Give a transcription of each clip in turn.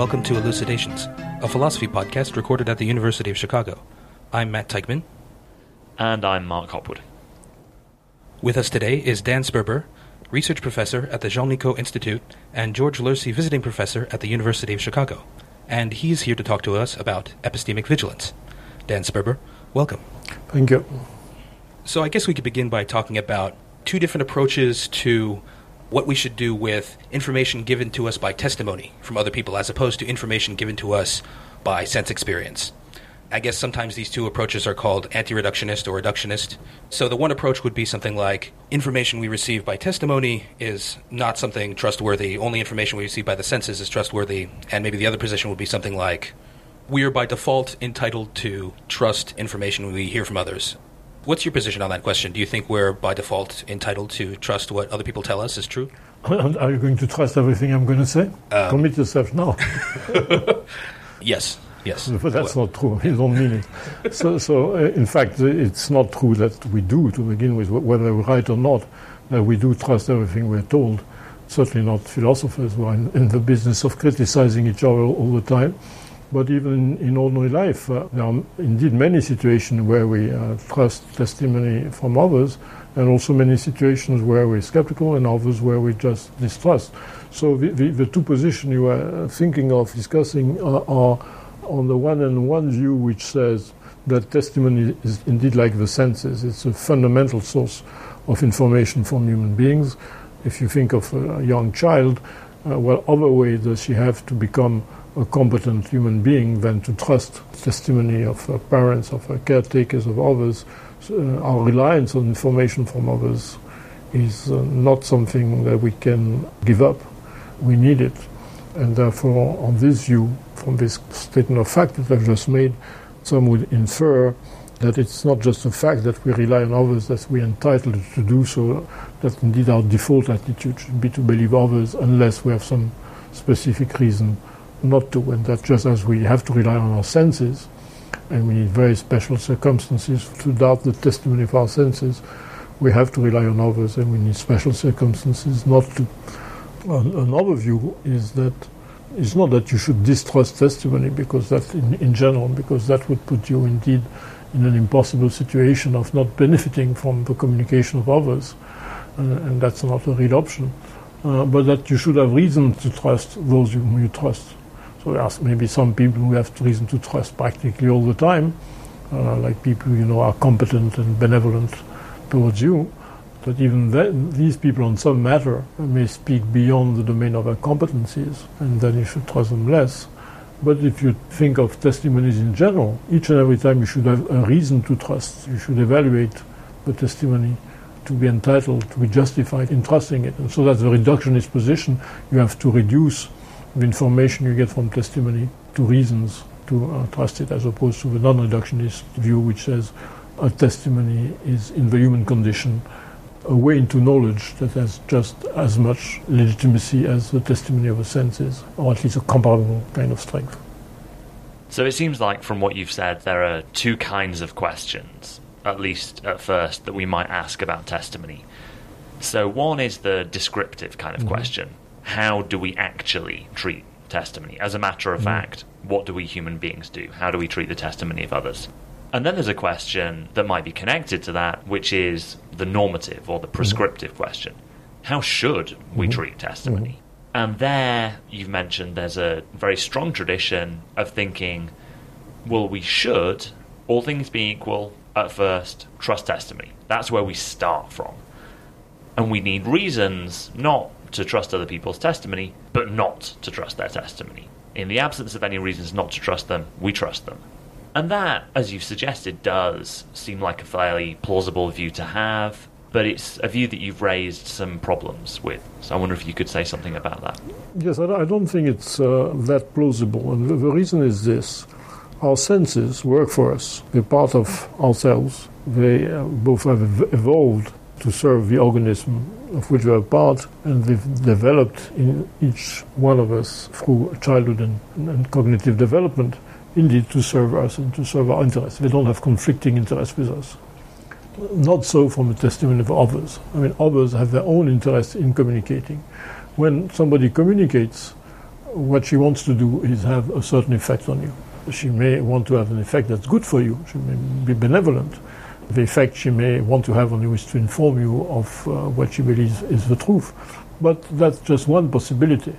Hello and welcome to Elucidations, a philosophy podcast recorded at the University of Chicago. I'm Matt Teichman. And I'm Mark Hopwood. With us today is Dan Sperber, research professor at the Jean Nicod Institute and George Lurcy visiting professor at the University of Chicago. And he's here to talk to us about epistemic vigilance. Dan Sperber, welcome. Thank you. So I guess we could begin by talking about two different approaches to what we should do with information given to us by testimony from other people as opposed to information given to us by sense experience. I guess sometimes these two approaches are called anti reductionist or reductionist. So the one approach would be something like information we receive by testimony is not something trustworthy, only information we receive by the senses is trustworthy. And maybe the other position would be something like we are by default entitled to trust information we hear from others. What's your position on that question? Do you think we're by default entitled to trust what other people tell us is true? Are you going to trust everything I'm going to say? Um, Commit yourself now. yes. Yes. But that's well. not true. You don't mean it. so, so uh, in fact, uh, it's not true that we do, to begin with, whether we're right or not, that we do trust everything we're told. Certainly not philosophers who are in, in the business of criticizing each other all the time. But even in, in ordinary life, uh, there are indeed many situations where we uh, trust testimony from others, and also many situations where we're skeptical, and others where we just distrust. So the, the, the two positions you are thinking of discussing are, are on the one hand, one view which says that testimony is indeed like the senses. It's a fundamental source of information from human beings. If you think of a young child, uh, what other way does she have to become a competent human being than to trust testimony of her parents, of her caretakers, of others? Uh, our reliance on information from others is uh, not something that we can give up. We need it. And therefore, on this view, from this statement of fact that I've just made, some would infer that it's not just a fact that we rely on others that we're entitled to do so, that indeed our default attitude should be to believe others unless we have some specific reason not to, and that just as we have to rely on our senses, and we need very special circumstances to doubt the testimony of our senses, we have to rely on others, and we need special circumstances not to. Another view is that it's not that you should distrust testimony because that in, in general because that would put you indeed in an impossible situation of not benefiting from the communication of others uh, and that's not a real option. Uh, but that you should have reason to trust those whom you trust so are maybe some people who have reason to trust practically all the time uh, like people you know are competent and benevolent towards you but even then, these people on some matter may speak beyond the domain of their competencies, and then you should trust them less. But if you think of testimonies in general, each and every time you should have a reason to trust. You should evaluate the testimony to be entitled, to be justified in trusting it. And so that's the reductionist position. You have to reduce the information you get from testimony to reasons to uh, trust it, as opposed to the non reductionist view, which says a testimony is in the human condition a way into knowledge that has just as much legitimacy as the testimony of the senses, or at least a comparable kind of strength. So it seems like, from what you've said, there are two kinds of questions, at least at first, that we might ask about testimony. So one is the descriptive kind of mm-hmm. question How do we actually treat testimony? As a matter of mm-hmm. fact, what do we human beings do? How do we treat the testimony of others? And then there's a question that might be connected to that, which is the normative or the mm-hmm. prescriptive mm-hmm. question. How should we mm-hmm. treat testimony? And there, you've mentioned there's a very strong tradition of thinking, well, we should, all things being equal, at first, trust testimony. That's where we start from. And we need reasons not to trust other people's testimony, but not to trust their testimony. In the absence of any reasons not to trust them, we trust them. And that, as you've suggested, does seem like a fairly plausible view to have, but it's a view that you've raised some problems with. So I wonder if you could say something about that. Yes, I don't think it's uh, that plausible. And the reason is this our senses work for us, they're part of ourselves. They uh, both have evolved to serve the organism of which we are part, and we've developed in each one of us through childhood and, and cognitive development indeed to serve us and to serve our interests. They don't have conflicting interests with us. Not so from the testimony of others. I mean, others have their own interest in communicating. When somebody communicates, what she wants to do is have a certain effect on you. She may want to have an effect that's good for you. She may be benevolent. The effect she may want to have on you is to inform you of uh, what she believes is the truth. But that's just one possibility.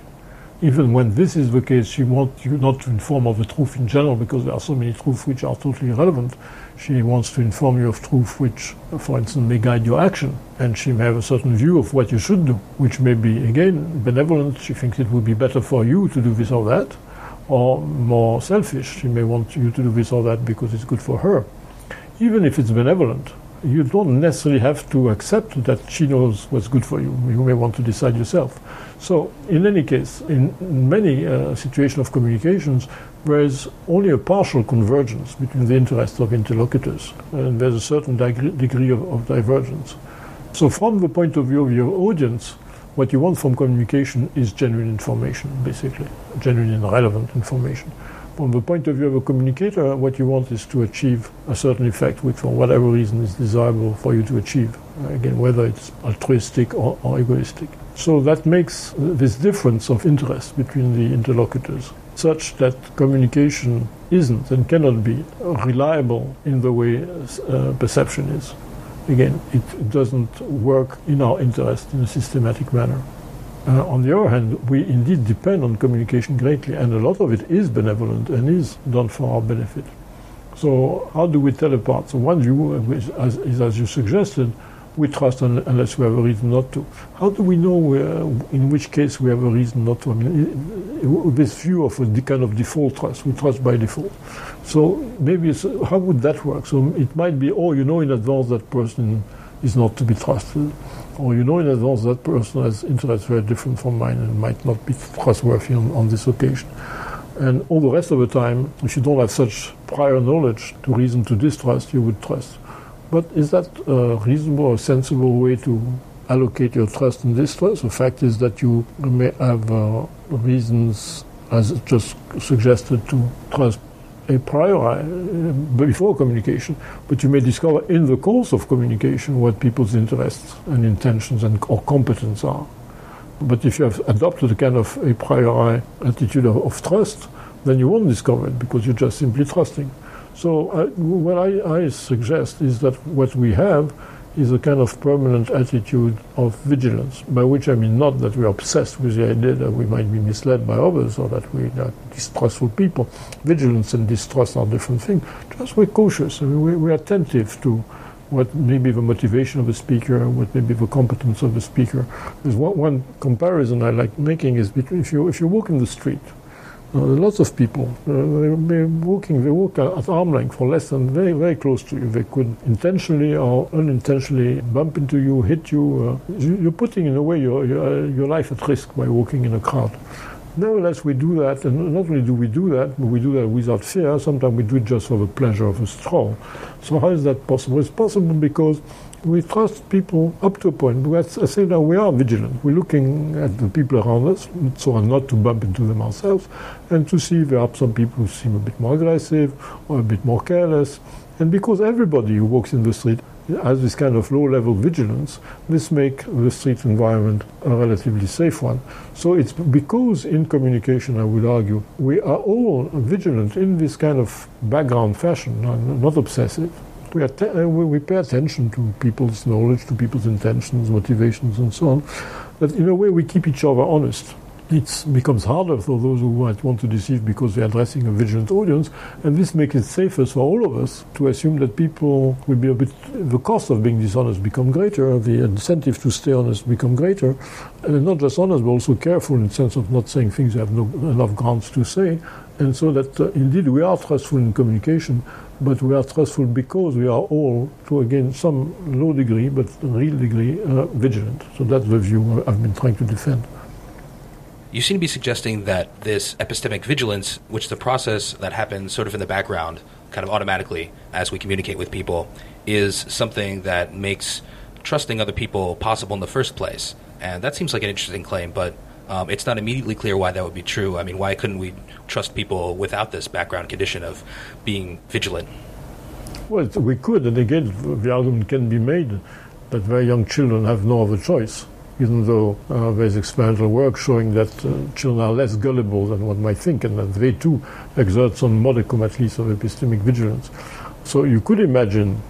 Even when this is the case, she wants you not to inform of the truth in general because there are so many truths which are totally irrelevant. She wants to inform you of truth which, for instance, may guide your action. And she may have a certain view of what you should do, which may be, again, benevolent. She thinks it would be better for you to do this or that, or more selfish. She may want you to do this or that because it's good for her. Even if it's benevolent, you don't necessarily have to accept that she knows what's good for you. You may want to decide yourself. So, in any case, in many uh, situations of communications, there is only a partial convergence between the interests of interlocutors, and there's a certain degree of, of divergence. So, from the point of view of your audience, what you want from communication is genuine information, basically, genuine and relevant information from the point of view of a communicator, what you want is to achieve a certain effect, which for whatever reason is desirable for you to achieve. Again, whether it's altruistic or, or egoistic. So that makes this difference of interest between the interlocutors such that communication isn't and cannot be reliable in the way uh, perception is. Again, it doesn't work in our interest in a systematic manner. Uh, on the other hand, we indeed depend on communication greatly, and a lot of it is benevolent and is done for our benefit. So, how do we tell apart? So, one view is, as, is, as you suggested, we trust un- unless we have a reason not to. How do we know uh, in which case we have a reason not to? I mean, this view of a kind of default trust, we trust by default. So maybe how would that work? So it might be, oh, you know in advance that person is not to be trusted or you know in advance that person has interests very different from mine and might not be trustworthy on, on this occasion. And all the rest of the time, if you don't have such prior knowledge to reason to distrust, you would trust. But is that a reasonable or sensible way to allocate your trust and distrust? The fact is that you may have uh, reasons, as just suggested, to trust a priori uh, before communication, but you may discover in the course of communication what people's interests and intentions and or competence are. But if you have adopted a kind of a priori attitude of, of trust, then you won't discover it because you're just simply trusting. So uh, what I, I suggest is that what we have is a kind of permanent attitude of vigilance, by which I mean not that we're obsessed with the idea that we might be misled by others or that we are distrustful people. Vigilance and distrust are different things. Just we're cautious. I mean, we, we're attentive to what may be the motivation of the speaker, what may be the competence of the speaker. There's one, one comparison I like making is between if you if you walk in the street uh, lots of people, uh, they, walking, they walk at arm length for less than very, very close to you. They could intentionally or unintentionally bump into you, hit you. Uh, you're putting, in a way, your, your, your life at risk by walking in a crowd. Nevertheless, we do that, and not only do we do that, but we do that without fear. Sometimes we do it just for the pleasure of a stroll. So, how is that possible? It's possible because we trust people up to a point. But I say that we are vigilant. We're looking at the people around us, so as not to bump into them ourselves, and to see if there are some people who seem a bit more aggressive or a bit more careless. And because everybody who walks in the street has this kind of low-level vigilance, this makes the street environment a relatively safe one. So it's because in communication, I would argue, we are all vigilant in this kind of background fashion, not obsessive we, uh, we pay attention to people's knowledge, to people's intentions, motivations, and so on. But in a way, we keep each other honest. It becomes harder for those who might want to deceive because they're addressing a vigilant audience, and this makes it safer for all of us to assume that people will be a bit. The cost of being dishonest become greater, the incentive to stay honest become greater, and not just honest, but also careful in the sense of not saying things you have no enough grounds to say, and so that uh, indeed we are trustful in communication, but we are trustful because we are all, to again some low degree, but real degree, uh, vigilant. So that's the view I've been trying to defend. You seem to be suggesting that this epistemic vigilance, which is a process that happens sort of in the background, kind of automatically as we communicate with people, is something that makes trusting other people possible in the first place. And that seems like an interesting claim, but um, it's not immediately clear why that would be true. I mean, why couldn't we trust people without this background condition of being vigilant? Well, we could, and again, the argument can be made that very young children have no other choice. even though uh, there's experimental work showing that uh, children are less gullible than one might think, and that they too exert some modicum at least of epistemic vigilance. So you could imagine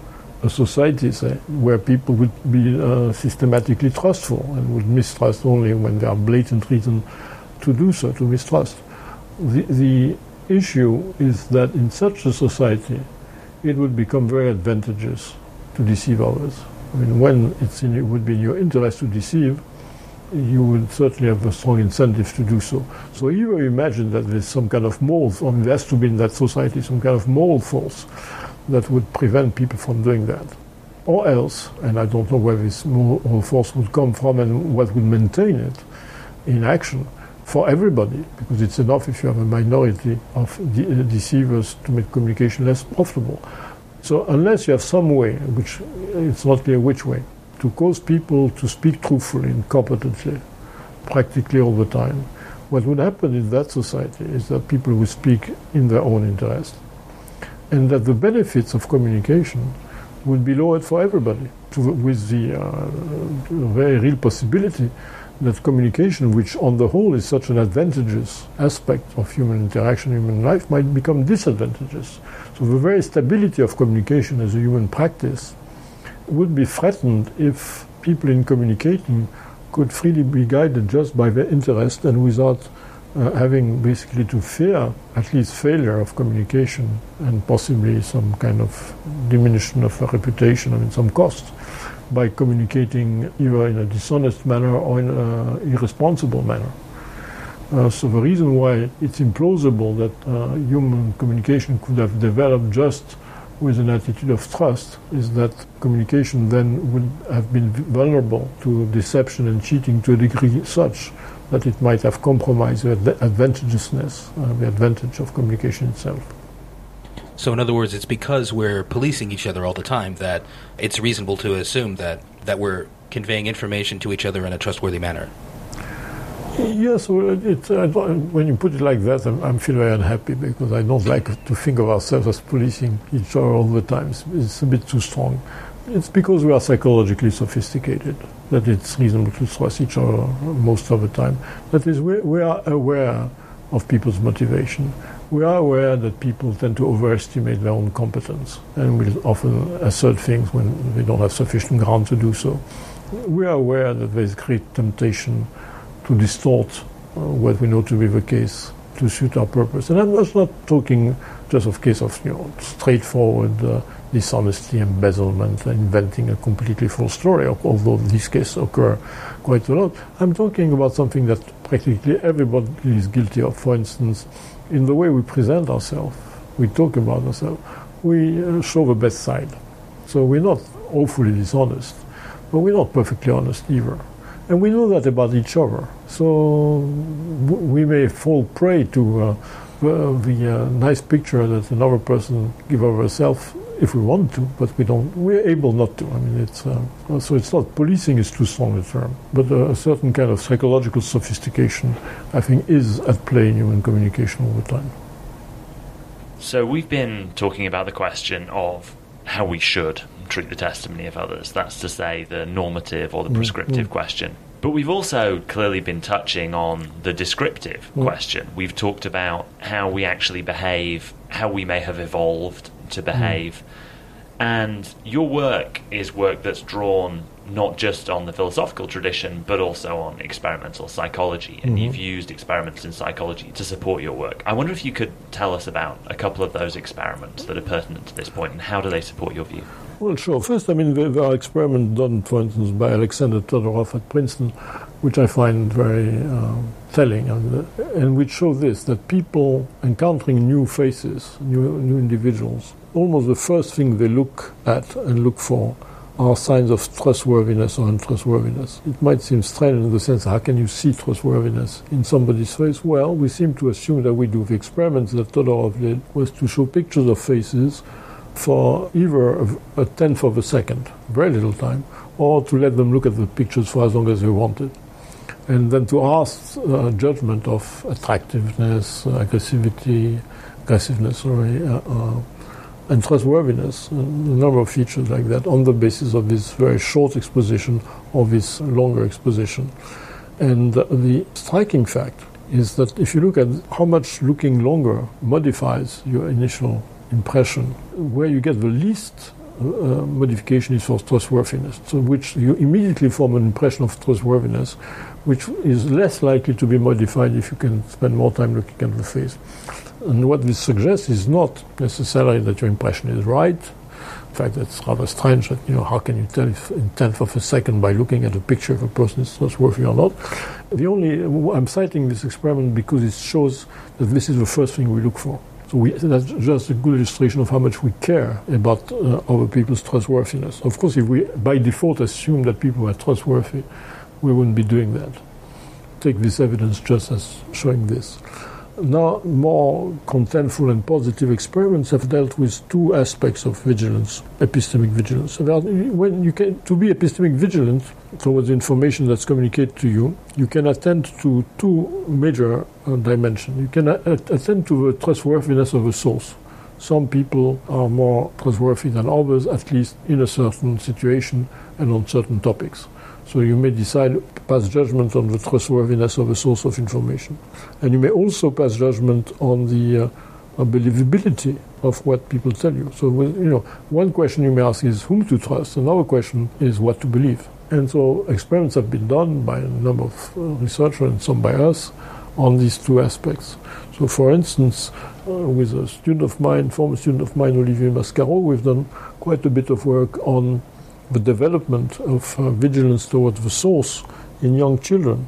a society, where people would be uh, systematically trustful and would mistrust only when there are blatant reasons to do so, to mistrust. The, the issue is that in such a society, it would become very advantageous to deceive others. I mean, when in, it would be in your interest to deceive, you would certainly have a strong incentive to do so. So you imagine that there's some kind of moral, or there has to be in that society some kind of moral force that would prevent people from doing that. Or else, and I don't know where this moral force would come from and what would maintain it in action for everybody, because it's enough if you have a minority of de- deceivers to make communication less profitable. So unless you have some way, which it's not clear which way, to cause people to speak truthfully and competently, practically all the time, what would happen in that society is that people would speak in their own interest and that the benefits of communication would be lowered for everybody, to, with the uh, very real possibility that communication, which on the whole is such an advantageous aspect of human interaction, human life, might become disadvantageous. So the very stability of communication as a human practice would be threatened if people in communicating could freely be guided just by their interest and without uh, having basically to fear at least failure of communication and possibly some kind of diminution of a reputation, I mean, some cost by communicating either in a dishonest manner or in an irresponsible manner. Uh, so the reason why it's implausible that uh, human communication could have developed just with an attitude of trust is that communication then would have been vulnerable to deception and cheating to a degree such that it might have compromised the advantageousness, uh, the advantage of communication itself. So, in other words, it's because we're policing each other all the time that it's reasonable to assume that, that we're conveying information to each other in a trustworthy manner. Yes, well, it, when you put it like that, I'm, I'm feel very unhappy because I don't like to think of ourselves as policing each other all the time. It's, it's a bit too strong. It's because we are psychologically sophisticated that it's reasonable to trust each other most of the time. That is, we, we are aware of people's motivation. We are aware that people tend to overestimate their own competence and will often assert things when they don't have sufficient ground to do so. We are aware that there is great temptation to distort uh, what we know to be the case to suit our purpose. And I'm just not talking just of case of you know straightforward uh, dishonesty, embezzlement, inventing a completely false story, although these cases occur quite a lot. I'm talking about something that practically everybody is guilty of. For instance, in the way we present ourselves, we talk about ourselves, we uh, show the best side. So we're not awfully dishonest, but we're not perfectly honest either. And we know that about each other. So we may fall prey to uh, the uh, nice picture that another person give of herself if we want to, but we don't. We're able not to. I mean, it's uh, so it's not policing is too strong a term, but uh, a certain kind of psychological sophistication, I think, is at play in human communication all the time. So we've been talking about the question of how we should treat the testimony of others. That's to say, the normative or the mm, prescriptive mm. question. But we've also clearly been touching on the descriptive mm. question. We've talked about how we actually behave, how we may have evolved to behave. Mm. And your work is work that's drawn not just on the philosophical tradition, but also on experimental psychology. And mm-hmm. you've used experiments in psychology to support your work. I wonder if you could tell us about a couple of those experiments that are pertinent to this point and how do they support your view? Well, sure. First, I mean, there are experiments done, for instance, by Alexander Todorov at Princeton, which I find very uh, telling, and, and which show this that people encountering new faces, new, new individuals, almost the first thing they look at and look for are signs of trustworthiness or untrustworthiness. It might seem strange in the sense, how can you see trustworthiness in somebody's face? Well, we seem to assume that we do. The experiments that Todorov did was to show pictures of faces for either a tenth of a second, very little time, or to let them look at the pictures for as long as they wanted. And then to ask uh, judgment of attractiveness, aggressivity, aggressiveness, sorry, uh, uh, and trustworthiness, a number of features like that, on the basis of this very short exposition or this longer exposition. And the striking fact is that if you look at how much looking longer modifies your initial impression, where you get the least uh, Uh, modification is for trustworthiness, so which you immediately form an impression of trustworthiness, which is less likely to be modified if you can spend more time looking at the face. And what this suggests is not necessarily that your impression is right. In fact, it's rather strange that, you know, how can you tell if in tenth of a second by looking at a picture if a person is trustworthy or not? The only, I'm citing this experiment because it shows that this is the first thing we look for. We, that's just a good illustration of how much we care about uh, other people's trustworthiness. Of course, if we by default assume that people are trustworthy, we wouldn't be doing that. Take this evidence just as showing this. Now, more contentful and positive experiments have dealt with two aspects of vigilance, epistemic vigilance. So when you can, to be epistemic vigilant towards the information that's communicated to you, you can attend to two major uh, dimensions. You can attend to the trustworthiness of a source. Some people are more trustworthy than others, at least in a certain situation and on certain topics. So you may decide, to pass judgment on the trustworthiness of a source of information. And you may also pass judgment on the uh, believability of what people tell you. So, you know, one question you may ask is whom to trust. Another question is what to believe. And so experiments have been done by a number of uh, researchers and some by us on these two aspects. So, for instance, with a student of mine, former student of mine, Olivier Mascaro, we've done quite a bit of work on the development of uh, vigilance towards the source in young children.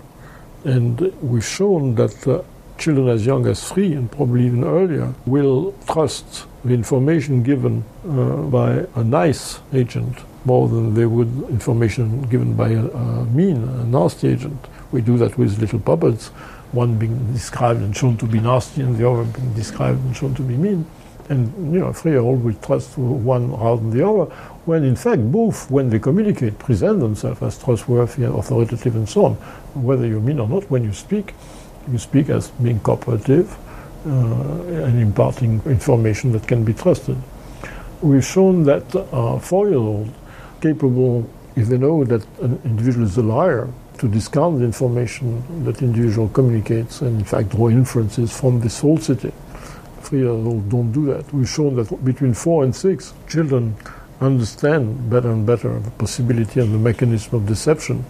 And we've shown that uh, children as young as three and probably even earlier will trust the information given uh, by a nice agent more than they would information given by a, a mean, a nasty agent. We do that with little puppets, one being described and shown to be nasty and the other being described and shown to be mean. And you know, three-year-old will trust one rather than the other, when in fact both, when they communicate, present themselves as trustworthy and authoritative and so on. Whether you mean or not, when you speak, you speak as being cooperative uh, and imparting information that can be trusted. We've shown that four-year-old capable, if they know that an individual is a liar, to discount the information that individual communicates and in fact draw inferences from this falsity. Three-year-olds don't do that. We've shown that between four and six, children understand better and better the possibility and the mechanism of deception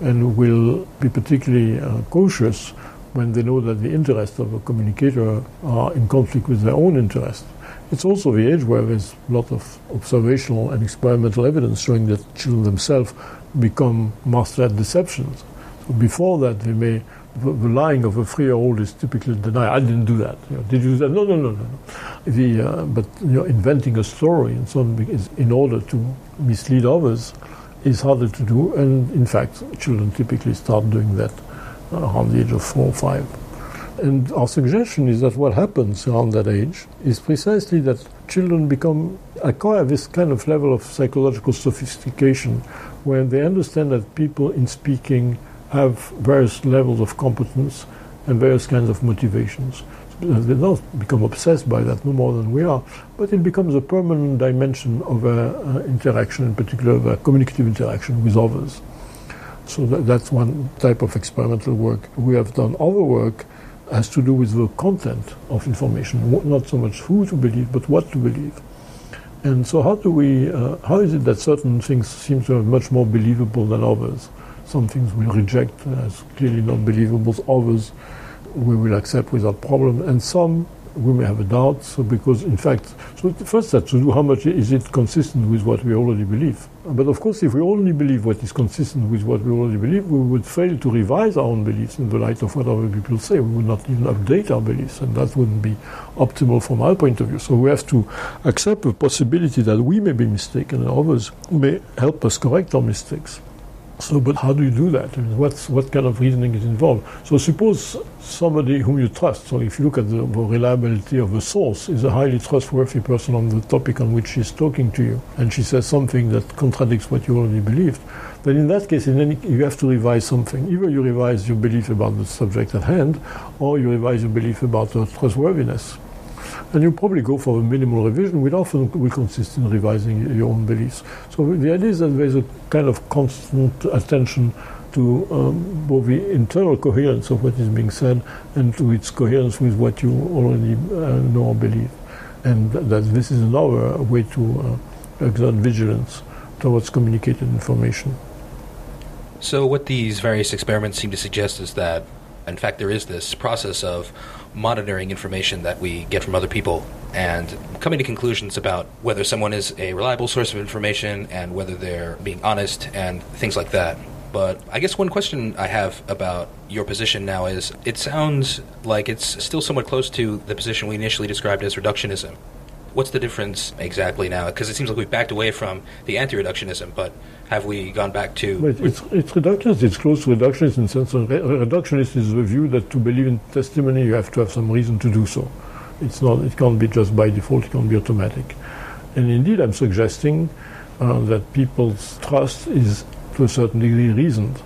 and will be particularly uh, cautious when they know that the interests of a communicator are in conflict with their own interests. It's also the age where there's a lot of observational and experimental evidence showing that children themselves become master at deceptions. So before that, they may the, lying of a three-year-old is typically denied. I didn't do that. You know, did you do that? No, no, no, no. The, uh, but you know, inventing a story and so on is in order to mislead others is harder to do. And in fact, children typically start doing that around the age of four or five. And our suggestion is that what happens around that age is precisely that children become acquire this kind of level of psychological sophistication when they understand that people in speaking have various levels of competence and various kinds of motivations. Uh, they don't become obsessed by that no more than we are, but it becomes a permanent dimension of their uh, interaction, in particular their uh, communicative interaction with others. So that, that's one type of experimental work. We have done other work has to do with the content of information, not so much who to believe, but what to believe. And so, how do we? Uh, how is it that certain things seem to be much more believable than others? Some things we reject as clearly not believable. Others we will accept without problem, and some we may have a doubt. So because in fact, so first that's to do how much is it consistent with what we already believe. But of course, if we only believe what is consistent with what we already believe, we would fail to revise our own beliefs in the light of what other people say. We would not even update our beliefs, and that wouldn't be optimal from our point of view. So we have to accept the possibility that we may be mistaken and others may help us correct our mistakes. So, but how do you do that? I mean, what's, what kind of reasoning is involved? So, suppose somebody whom you trust, so if you look at the, reliability of a source, is a highly trustworthy person on the topic on which she's talking to you, and she says something that contradicts what you already believed, then in that case, in any, you have to revise something. Either you revise your belief about the subject at hand, or you revise your belief about the trustworthiness. And you probably go for a minimal revision, which often will consist in revising your own beliefs. So the idea is that there's a kind of constant attention to um, both the internal coherence of what is being said and to its coherence with what you already uh, know or believe. And that this is another way to uh, exert vigilance towards communicated information. So, what these various experiments seem to suggest is that, in fact, there is this process of monitoring information that we get from other people and coming to conclusions about whether someone is a reliable source of information and whether they're being honest and things like that. But I guess one question I have about your position now is it sounds like it's still somewhat close to the position we initially described as reductionism. What's the difference exactly now? Because it seems like we've backed away from the anti reductionism, but have we gone back to. But it's, it's reductionist, it's close to reductionist in the sense of re- reductionist is the view that to believe in testimony you have to have some reason to do so. It's not, it can't be just by default, it can't be automatic. And indeed, I'm suggesting uh, that people's trust is to a certain degree reasoned.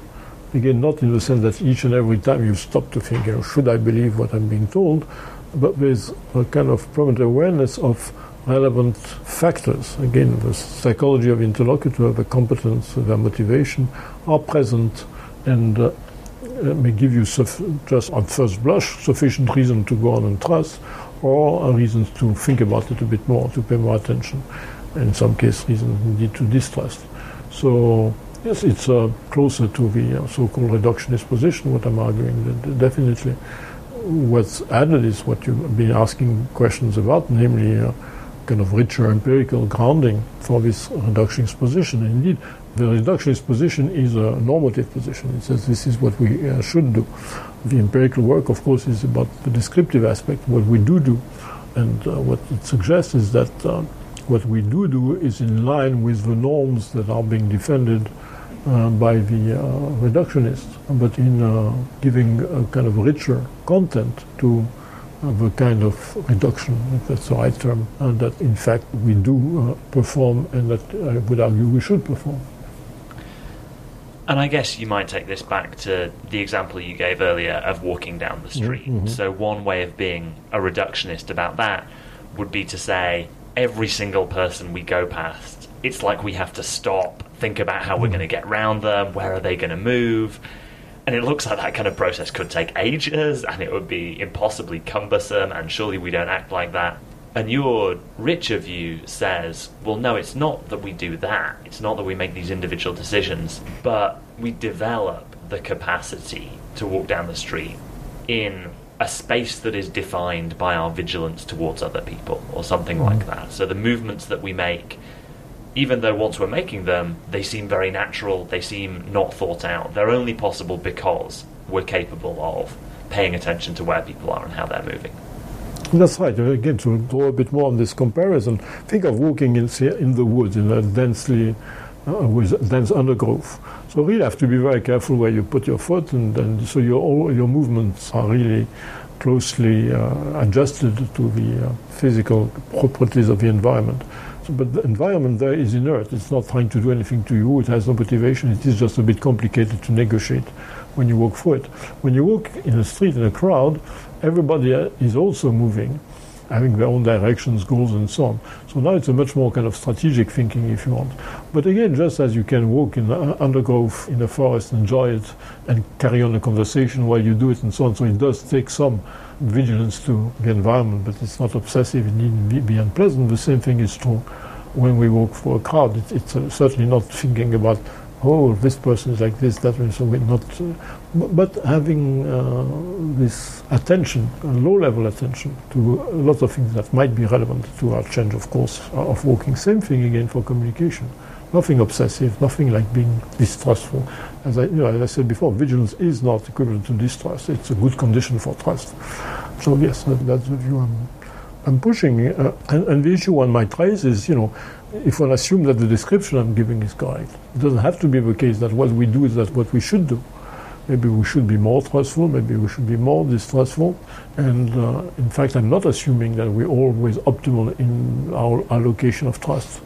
Again, not in the sense that each and every time you stop to think, you know, should I believe what I'm being told? But there's a kind of prominent awareness of relevant factors. Again, the psychology of interlocutor, the competence, the motivation are present and uh, may give you just on first blush sufficient reason to go on and trust or reasons to think about it a bit more, to pay more attention. In some cases, reasons indeed to distrust. So yes, it's uh, closer to the uh, so-called reductionist position, what I'm arguing. Definitely what's added is what you've been asking questions about, namely uh, kind of richer empirical grounding for this reductionist position. Indeed, the reductionist position is a normative position. It says this is what we uh, should do. The empirical work, of course, is about the descriptive aspect, what we do do. And uh, what it suggests is that uh, what we do do is in line with the norms that are being defended uh, by the uh, reductionists, but in uh, giving a kind of richer content to of a kind of reduction, if that's the right term, and that in fact we do uh, perform and that I would argue we should perform. And I guess you might take this back to the example you gave earlier of walking down the street. Mm-hmm. So, one way of being a reductionist about that would be to say every single person we go past, it's like we have to stop, think about how we're hmm. going to get round them, where are they going to move and it looks like that kind of process could take ages and it would be impossibly cumbersome, and surely we don't act like that. And your richer view says, well, no, it's not that we do that. It's not that we make these individual decisions, but we develop the capacity to walk down the street in a space that is defined by our vigilance towards other people or something like hmm. that. So the movements that we make even though once we're making them, they seem very natural, they seem not thought out. They're only possible because we're capable of paying attention to where people are and how they're moving. That's right. Again, to draw a bit more on this comparison, think of walking in, in the woods in a densely uh, with dense undergrowth. So really have to be very careful where you put your foot, and, and so your all your movements are really closely uh, adjusted to the uh, physical properties of the environment but the environment there is inert. It's not trying to do anything to you. It has no motivation. It is just a bit complicated to negotiate when you walk through it. When you walk in a street in a crowd, everybody uh, is also moving, having their own directions, goals, and so on. So now it's a much more kind of strategic thinking, if you want. But again, just as you can walk in the undergrowth in a forest, enjoy it, and carry on a conversation while you do it, and so on. So it does take some vigilance to the environment, but it's not obsessive. It needn't be unpleasant. The same thing is true when we walk for a crowd. It, it's uh, certainly not thinking about, oh, this person is like this, that way. So we're not, uh, but, having uh, this attention, low-level attention to lots of things that might be relevant to our change of course of walking. Same thing again for communication. Nothing obsessive, nothing like being distrustful. As I, you know, as I said before, vigilance is not equivalent to distrust. It's a good condition for trust. So yes, that, that's the view I'm, I'm pushing. Uh, and, and, the issue one might raise is, you know, if one assumes that the description I'm giving is correct, it doesn't have to be the case that what we do is that what we should do. Maybe we should be more trustful, maybe we should be more distrustful. And uh, in fact, I'm not assuming that we're always optimal in our allocation of trust.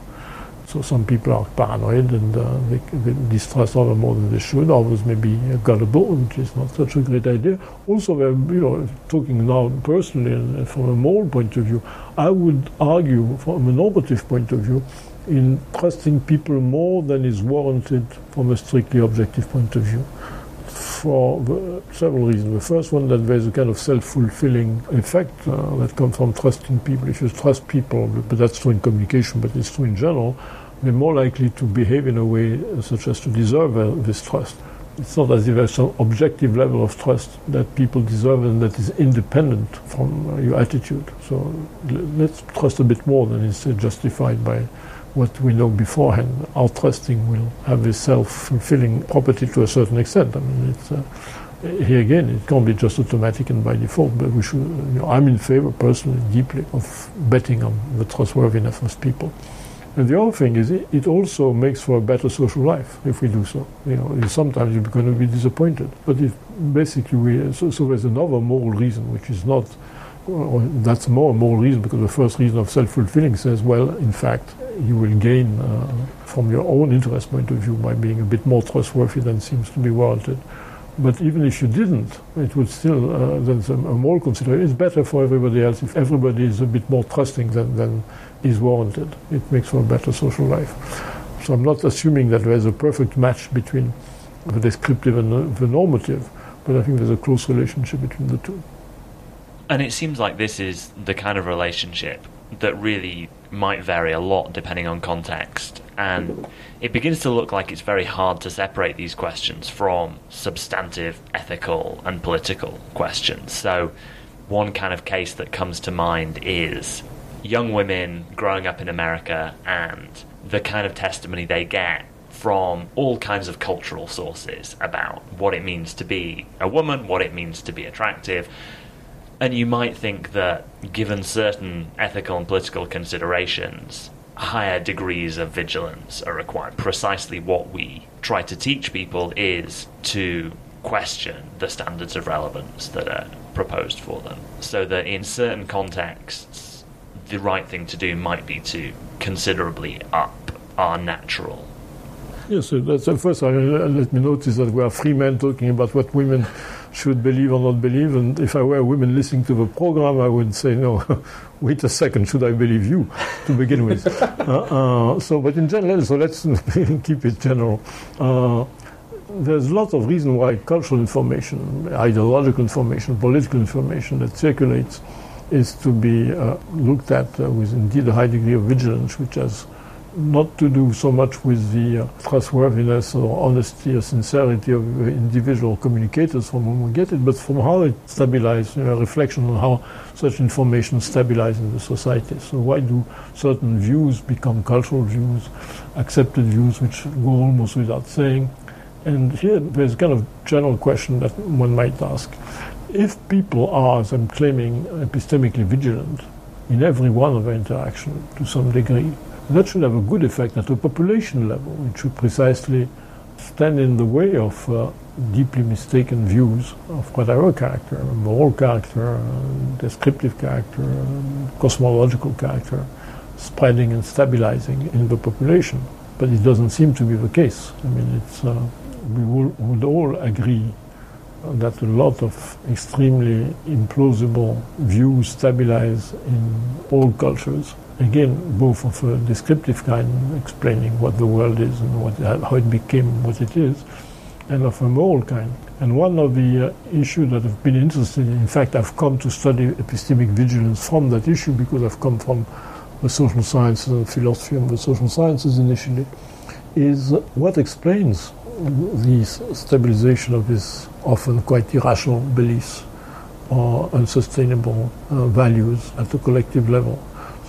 So some people are paranoid and uh, they, they, distrust others more than they should. Others may be gullible, which is not such a great idea. Also, you know, talking now personally and from a moral point of view, I would argue from a normative point of view in trusting people more than is warranted from a strictly objective point of view for several reasons. The first one, that there's a kind of self-fulfilling effect uh, that comes from trusting people. If you trust people, but that's true in communication, but it's true in general, they're more likely to behave in a way such as to deserve uh, this trust. It's not as if there's some objective level of trust that people deserve and that is independent from uh, your attitude. So let's trust a bit more than is justified by what we know beforehand. Our trusting will have a self-fulfilling property to a certain extent. I mean, it's, uh, here again, it can't be just automatic and by default, but we should, you know, I'm in favor personally, deeply, of betting on the trustworthiness of people. And the other thing is, it, also makes for a better social life if we do so. You know, sometimes you're going to be disappointed, but if basically we, so, so there's another moral reason, which is not that's more a moral reason because the first reason of self-fulfilling says, well, in fact, you will gain uh, from your own interest point of view by being a bit more trustworthy than seems to be warranted. But even if you didn't, it would still, uh, there's a, a moral consideration. It's better for everybody else if everybody is a bit more trusting than, than is warranted. It makes for a better social life. So I'm not assuming that there's a perfect match between the descriptive and the normative, but I think there's a close relationship between the two. And it seems like this is the kind of relationship that really might vary a lot depending on context. And it begins to look like it's very hard to separate these questions from substantive, ethical, and political questions. So, one kind of case that comes to mind is young women growing up in America and the kind of testimony they get from all kinds of cultural sources about what it means to be a woman, what it means to be attractive, and you might think that, given certain ethical and political considerations, higher degrees of vigilance are required. Precisely what we try to teach people is to question the standards of relevance that are proposed for them. So that in certain contexts, the right thing to do might be to considerably up our natural. Yes, so that's the first. Uh, let me notice that we are three men talking about what women should believe or not believe. And if I were a woman listening to the program, I would say, no, wait a second, should I believe you to begin with? uh, uh, so, but in general, so let's keep it general. Uh, there's lots of reason why cultural information, ideological information, political information that circulates is to be uh, looked at uh, with indeed a high degree of vigilance, which has not to do so much with the uh, trustworthiness or honesty or sincerity of individual communicators from whom we get it, but from how it stabilizes, you know, a reflection on how such information stabilizes in the society. So why do certain views become cultural views, accepted views which go almost without saying? And here there's a kind of general question that one might ask. If people are, as I'm claiming, epistemically vigilant in every one of their interaction to some degree, that should have a good effect at a population level. It should precisely stand in the way of uh, deeply mistaken views of whatever character, moral character, descriptive character, cosmological character, spreading and stabilizing in the population. But it doesn't seem to be the case. I mean, it's, uh, we would all agree that a lot of extremely implausible views stabilize in all cultures again, both of a descriptive kind, explaining what the world is and what, how it became what it is, and of a moral kind. And one of the uh, issues that I've been interested in, in fact, I've come to study epistemic vigilance from that issue because I've come from the social sciences and philosophy and the social sciences initially, is what explains this stabilization of these often quite irrational beliefs or unsustainable uh, values at the collective level.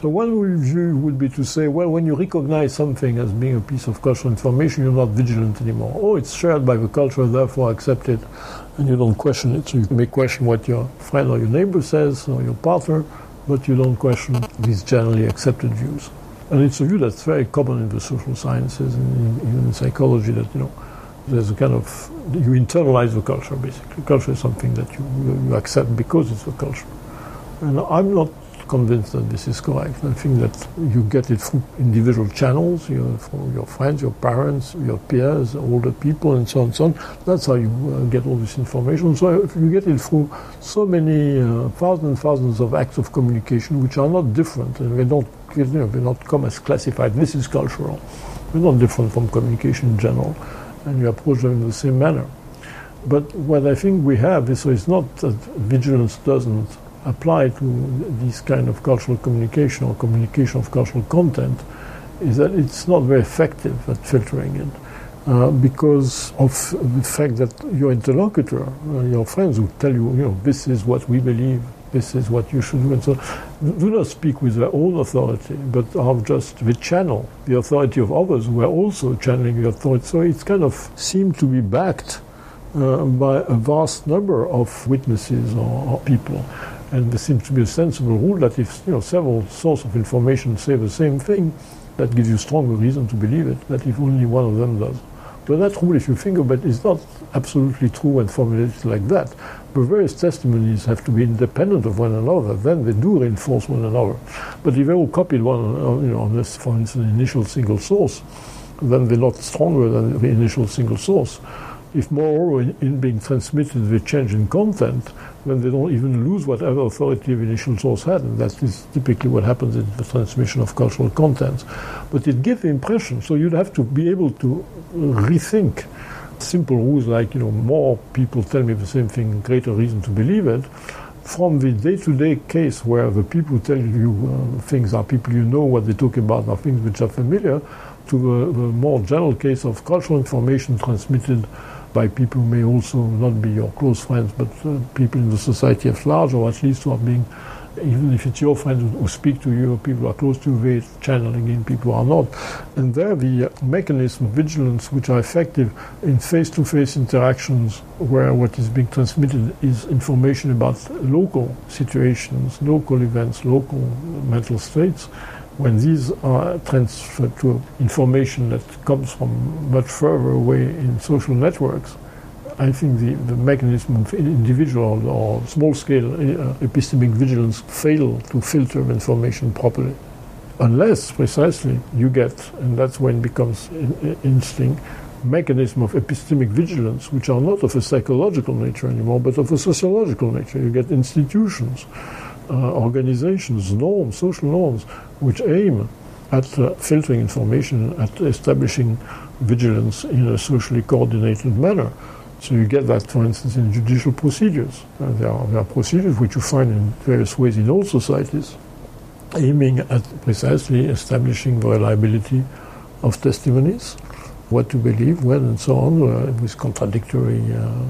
So one view would be to say, well, when you recognize something as being a piece of cultural information, you're not vigilant anymore. Oh, it's shared by the culture, therefore accept it, and you don't question it. So you may question what your friend or your neighbor says or your partner, but you don't question these generally accepted views. And it's a view that's very common in the social sciences and even in psychology that, you know, there's a kind of, you internalize the culture basically. Culture is something that you, you accept because it's the culture. And I'm not convinced that this is correct. I think that you get it through individual channels, you know, from your friends, your parents, your peers, older people, and so on and so on. That's how you uh, get all this information. So you get it through so many uh, thousands and thousands of acts of communication, which are not different, and they don't, you know, they don't come as classified. This is cultural. They're not different from communication in general, and you approach them in the same manner. But what I think we have is so it's not that vigilance doesn't apply to this kind of cultural communication or communication of cultural content, is that it's not very effective at filtering it. Uh, because of the fact that your interlocutor, uh, your friends who tell you, you know, this is what we believe, this is what you should do, and so do not speak with their own authority, but are just the channel, the authority of others who are also channeling the authority. So it's kind of seemed to be backed uh, by a vast number of witnesses or, or, people. And there seems to be a sensible rule that if you know several sources of information say the same thing, that gives you stronger reason to believe it, that if only one of them does. But that's rule, if you think about it, is not absolutely true and formulated like that. But various testimonies have to be independent of one another, then they do reinforce one another. But if they all copied one, uh, you know, this, for instance, an initial single source, then they're not stronger than the initial single source if moreover in, in, being transmitted the change in content, then they don't even lose whatever authority the initial source had, and that is typically what happens in the transmission of cultural contents. But it gives the impression, so you'd have to be able to rethink simple rules like, you know, more people tell me the same thing, greater reason to believe it, from the day-to-day case where the people who tell you uh, things are people you know what they talk about are things which are familiar, to the, the more general case of cultural information transmitted by people who may also not be your close friends, but uh, people in the society at large, or at least who are being, even if it's your friends who speak to you, people who are close to you, they channeling in people who are not. And there, the mechanism, vigilance, which are effective in face-to-face interactions, where what is being transmitted is information about local situations, local events, local mental states when these are transferred to information that comes from much further away in social networks, I think the, the mechanism of individual or small scale uh, epistemic vigilance fail to filter information properly. Unless precisely you get, and that's when it becomes in, interesting, mechanism of epistemic vigilance, which are not of a psychological nature anymore, but of a sociological nature. You get institutions organizations, norms, social norms, which aim at uh, filtering information, at establishing vigilance in a socially coordinated manner. So you get that, for instance, in judicial procedures. Uh, there, are, there, are, procedures which you find in various ways in all societies, aiming at precisely establishing the reliability of testimonies, what to believe, when, and so on, uh, with contradictory uh,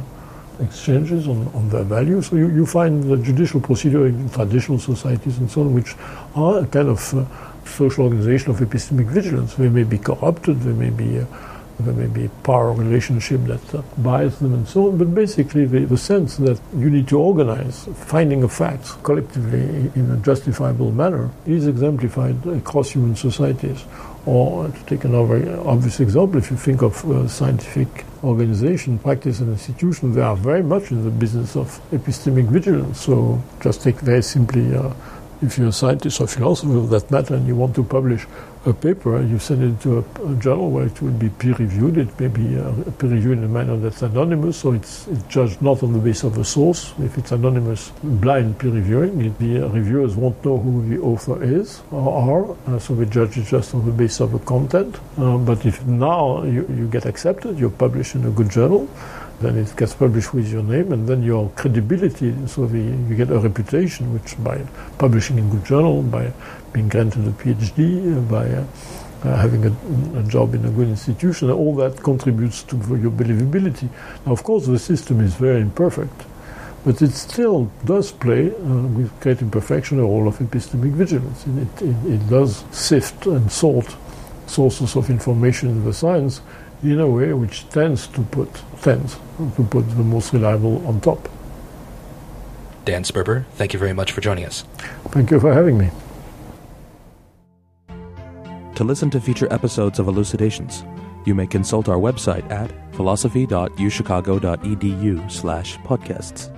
exchanges on, on their values. So you, you find the judicial procedure in traditional societies and so on, which are a kind of uh, social organization of epistemic vigilance. They may be corrupted, they may be uh, there may be power relationship that uh, them and so on, but basically the, the, sense that you need to organize finding of facts collectively in a justifiable manner is exemplified across human societies. Or to take another obvious example, if you think of uh, scientific organization, practice, and institution, they are very much in the business of epistemic vigilance. So just take very simply, uh, if you're a scientist or philosopher of that matter and you want to publish a paper, you send it to a, a, journal where it will be peer reviewed. It may be uh, peer reviewed in a manner that's anonymous, so it's, it's, judged not on the basis of the source. If it's anonymous, blind peer reviewing, it, the reviewers won't know who the author is or are, uh, so they judge it just on the basis of the content. Uh, but if now you, you get accepted, you're published in a good journal, then it gets published with your name, and then your credibility, so the, you get a reputation, which by publishing in good journal, by being granted a PhD, by uh, uh, having a, a, job in a good institution, all that contributes to your believability. Now, of course, the system is very imperfect, but it still does play, uh, with great imperfection, a role of epistemic vigilance. It, it, it does sift and sort sources of information in the science in a way which tends to put tends to put the most reliable on top. Dan Sperber, thank you very much for joining us. Thank you for having me. To listen to future episodes of Elucidations, you may consult our website at philosophy.uchicago.edu slash podcasts.